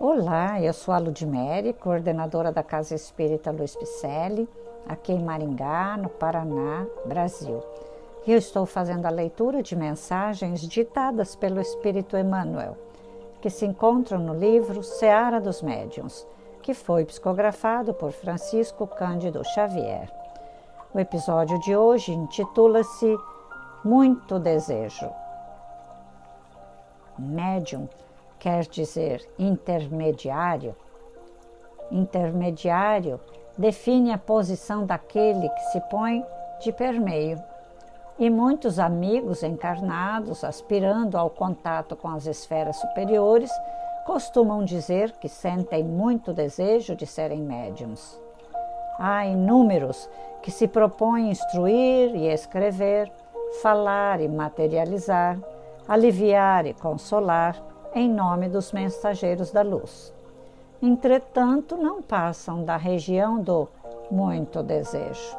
Olá, eu sou a Ludmere, coordenadora da Casa Espírita Luiz Picelli, aqui em Maringá, no Paraná, Brasil. E eu estou fazendo a leitura de mensagens ditadas pelo Espírito Emmanuel, que se encontram no livro Seara dos Médiuns, que foi psicografado por Francisco Cândido Xavier. O episódio de hoje intitula-se Muito Desejo. Médium quer dizer intermediário. Intermediário define a posição daquele que se põe de permeio. E muitos amigos encarnados, aspirando ao contato com as esferas superiores, costumam dizer que sentem muito desejo de serem médiums. Há inúmeros que se propõem instruir e escrever, falar e materializar, aliviar e consolar, em nome dos mensageiros da luz. Entretanto, não passam da região do muito desejo.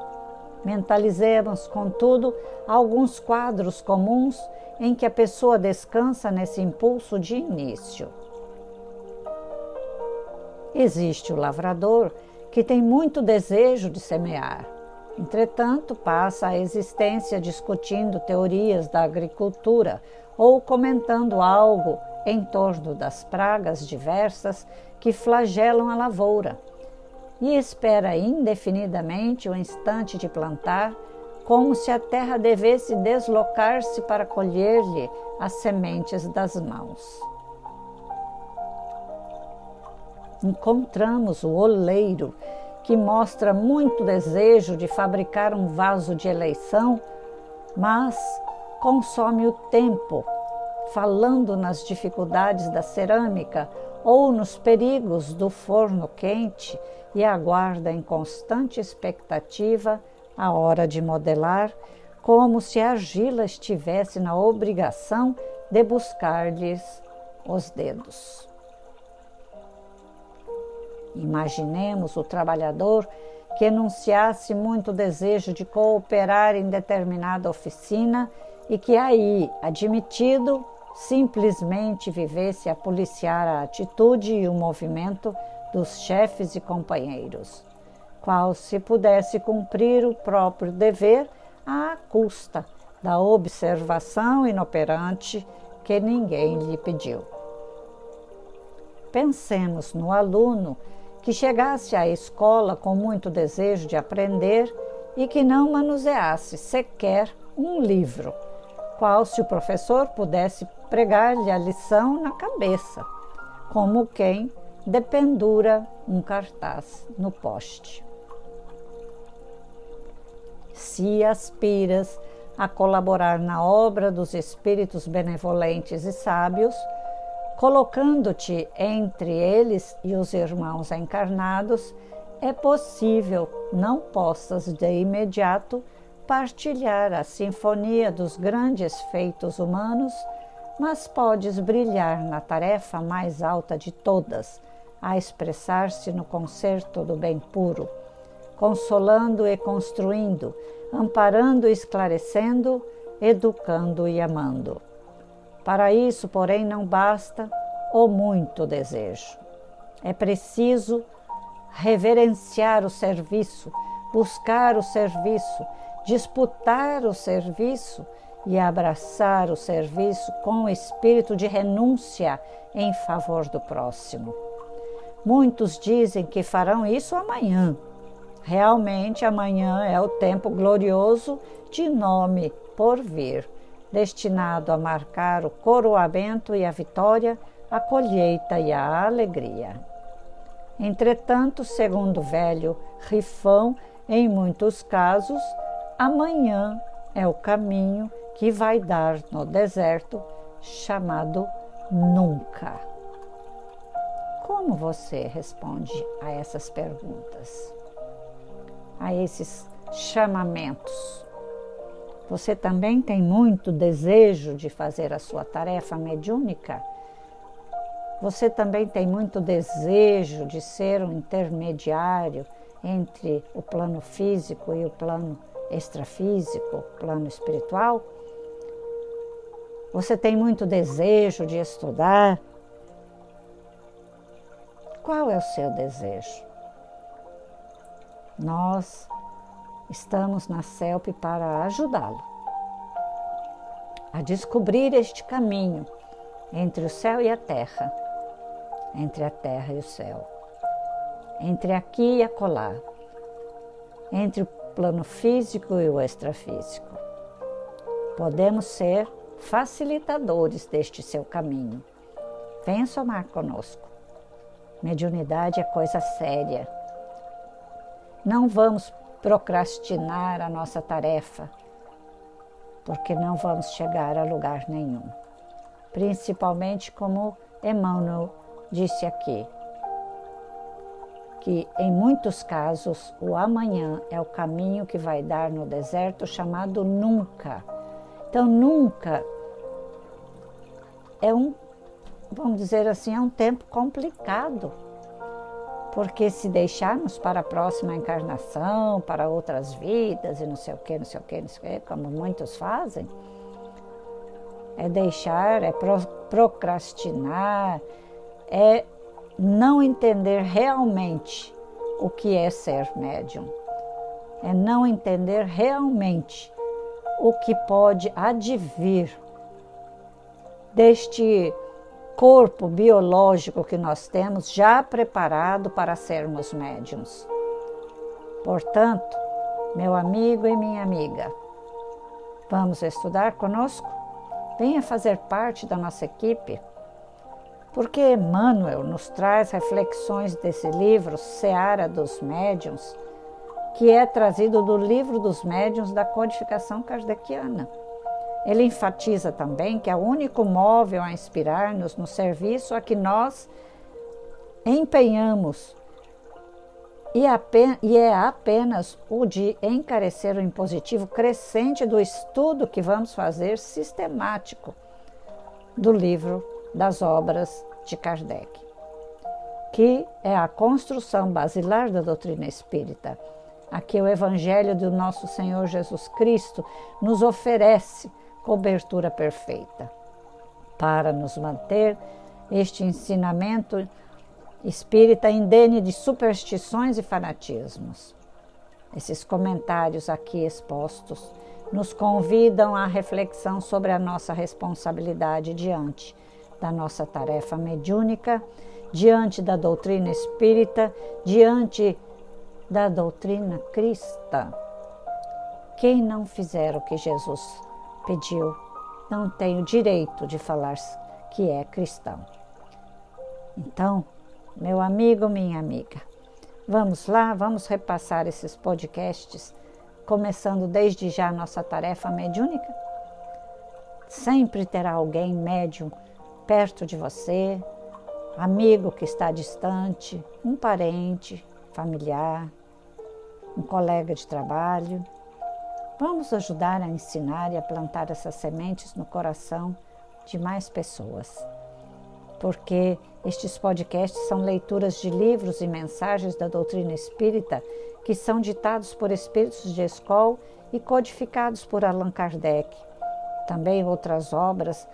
Mentalizemos, contudo, alguns quadros comuns em que a pessoa descansa nesse impulso de início. Existe o lavrador que tem muito desejo de semear. Entretanto, passa a existência discutindo teorias da agricultura ou comentando algo em torno das pragas diversas que flagelam a lavoura e espera indefinidamente o instante de plantar, como se a terra devesse deslocar-se para colher-lhe as sementes das mãos. Encontramos o oleiro, que mostra muito desejo de fabricar um vaso de eleição, mas consome o tempo falando nas dificuldades da cerâmica ou nos perigos do forno quente e aguarda em constante expectativa a hora de modelar, como se a argila estivesse na obrigação de buscar-lhes os dedos. Imaginemos o trabalhador que enunciasse muito desejo de cooperar em determinada oficina e que aí, admitido, simplesmente vivesse a policiar a atitude e o movimento dos chefes e companheiros, qual se pudesse cumprir o próprio dever à custa da observação inoperante que ninguém lhe pediu. Pensemos no aluno que chegasse à escola com muito desejo de aprender e que não manuseasse sequer um livro qual se o professor pudesse pregar-lhe a lição na cabeça, como quem dependura um cartaz no poste. Se aspiras a colaborar na obra dos espíritos benevolentes e sábios, colocando-te entre eles e os irmãos encarnados, é possível não possas de imediato partilhar a sinfonia dos grandes feitos humanos, mas podes brilhar na tarefa mais alta de todas, a expressar-se no concerto do bem puro, consolando e construindo, amparando e esclarecendo, educando e amando. Para isso, porém, não basta o muito desejo. É preciso reverenciar o serviço, buscar o serviço, disputar o serviço e abraçar o serviço com o espírito de renúncia em favor do próximo. Muitos dizem que farão isso amanhã. Realmente, amanhã é o tempo glorioso de nome por vir, destinado a marcar o coroamento e a vitória, a colheita e a alegria. Entretanto, segundo o velho rifão, em muitos casos, Amanhã é o caminho que vai dar no deserto chamado nunca. Como você responde a essas perguntas? A esses chamamentos? Você também tem muito desejo de fazer a sua tarefa mediúnica? Você também tem muito desejo de ser um intermediário entre o plano físico e o plano extrafísico, plano espiritual? Você tem muito desejo de estudar? Qual é o seu desejo? Nós estamos na CELP para ajudá-lo a descobrir este caminho entre o céu e a terra, entre a terra e o céu, entre aqui e acolá, entre o plano físico e o extrafísico. Podemos ser facilitadores deste seu caminho. Venha somar conosco. Mediunidade é coisa séria. Não vamos procrastinar a nossa tarefa, porque não vamos chegar a lugar nenhum. Principalmente como Emmanuel disse aqui, que em muitos casos o amanhã é o caminho que vai dar no deserto chamado nunca. Então, nunca é um, vamos dizer assim, é um tempo complicado. Porque se deixarmos para a próxima encarnação, para outras vidas e não sei o que, não sei o que, não sei o que, como muitos fazem, é deixar, é procrastinar, é não entender realmente o que é ser médium, é não entender realmente o que pode advir deste corpo biológico que nós temos já preparado para sermos médiums. Portanto, meu amigo e minha amiga, vamos estudar conosco? Venha fazer parte da nossa equipe, porque Emmanuel nos traz reflexões desse livro, Seara dos Médiuns, que é trazido do livro dos médiuns da codificação kardeciana. Ele enfatiza também que é o único móvel a inspirar-nos no serviço a que nós empenhamos e é apenas o de encarecer o impositivo crescente do estudo que vamos fazer sistemático do livro das obras de Kardec, que é a construção basilar da doutrina espírita, a que o Evangelho do nosso Senhor Jesus Cristo nos oferece cobertura perfeita. Para nos manter, este ensinamento espírita indene de superstições e fanatismos. Esses comentários aqui expostos nos convidam à reflexão sobre a nossa responsabilidade diante da nossa tarefa mediúnica, diante da doutrina espírita, diante da doutrina cristã. Quem não fizer o que Jesus pediu, não tem o direito de falar que é cristão. Então, meu amigo, minha amiga, vamos lá, vamos repassar esses podcasts, começando desde já a nossa tarefa mediúnica? Sempre terá alguém médium perto de você, amigo que está distante, um parente, familiar, um colega de trabalho Vamos ajudar a ensinar e a plantar essas sementes no coração de mais pessoas. Porque estes podcasts são leituras de livros e mensagens da doutrina espírita que são ditados por espíritos de escola e codificados por Allan Kardec. Também outras obras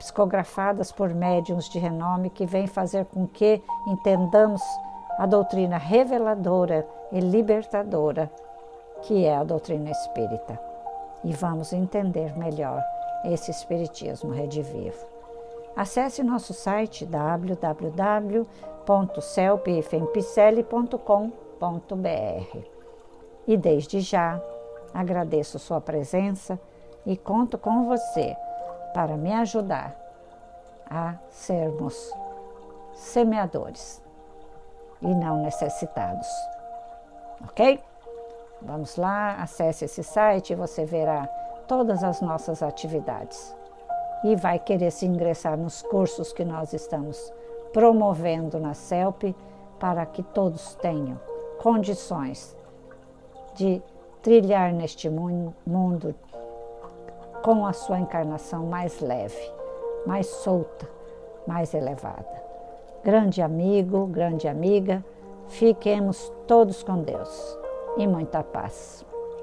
psicografadas por médiums de renome que vêm fazer com que entendamos a doutrina reveladora e libertadora que é a doutrina espírita. E vamos entender melhor esse Espiritismo redivivo. Acesse nosso site www.celpifempicele.com.br e desde já agradeço sua presença e conto com você para me ajudar a sermos semeadores e não necessitados. Ok? Vamos lá, acesse esse site você verá todas as nossas atividades. E vai querer se ingressar nos cursos que nós estamos promovendo na CELP para que todos tenham condições de trilhar neste mundo com a sua encarnação mais leve, mais solta, mais elevada. Grande amigo, grande amiga, fiquemos todos com Deus e muita paz.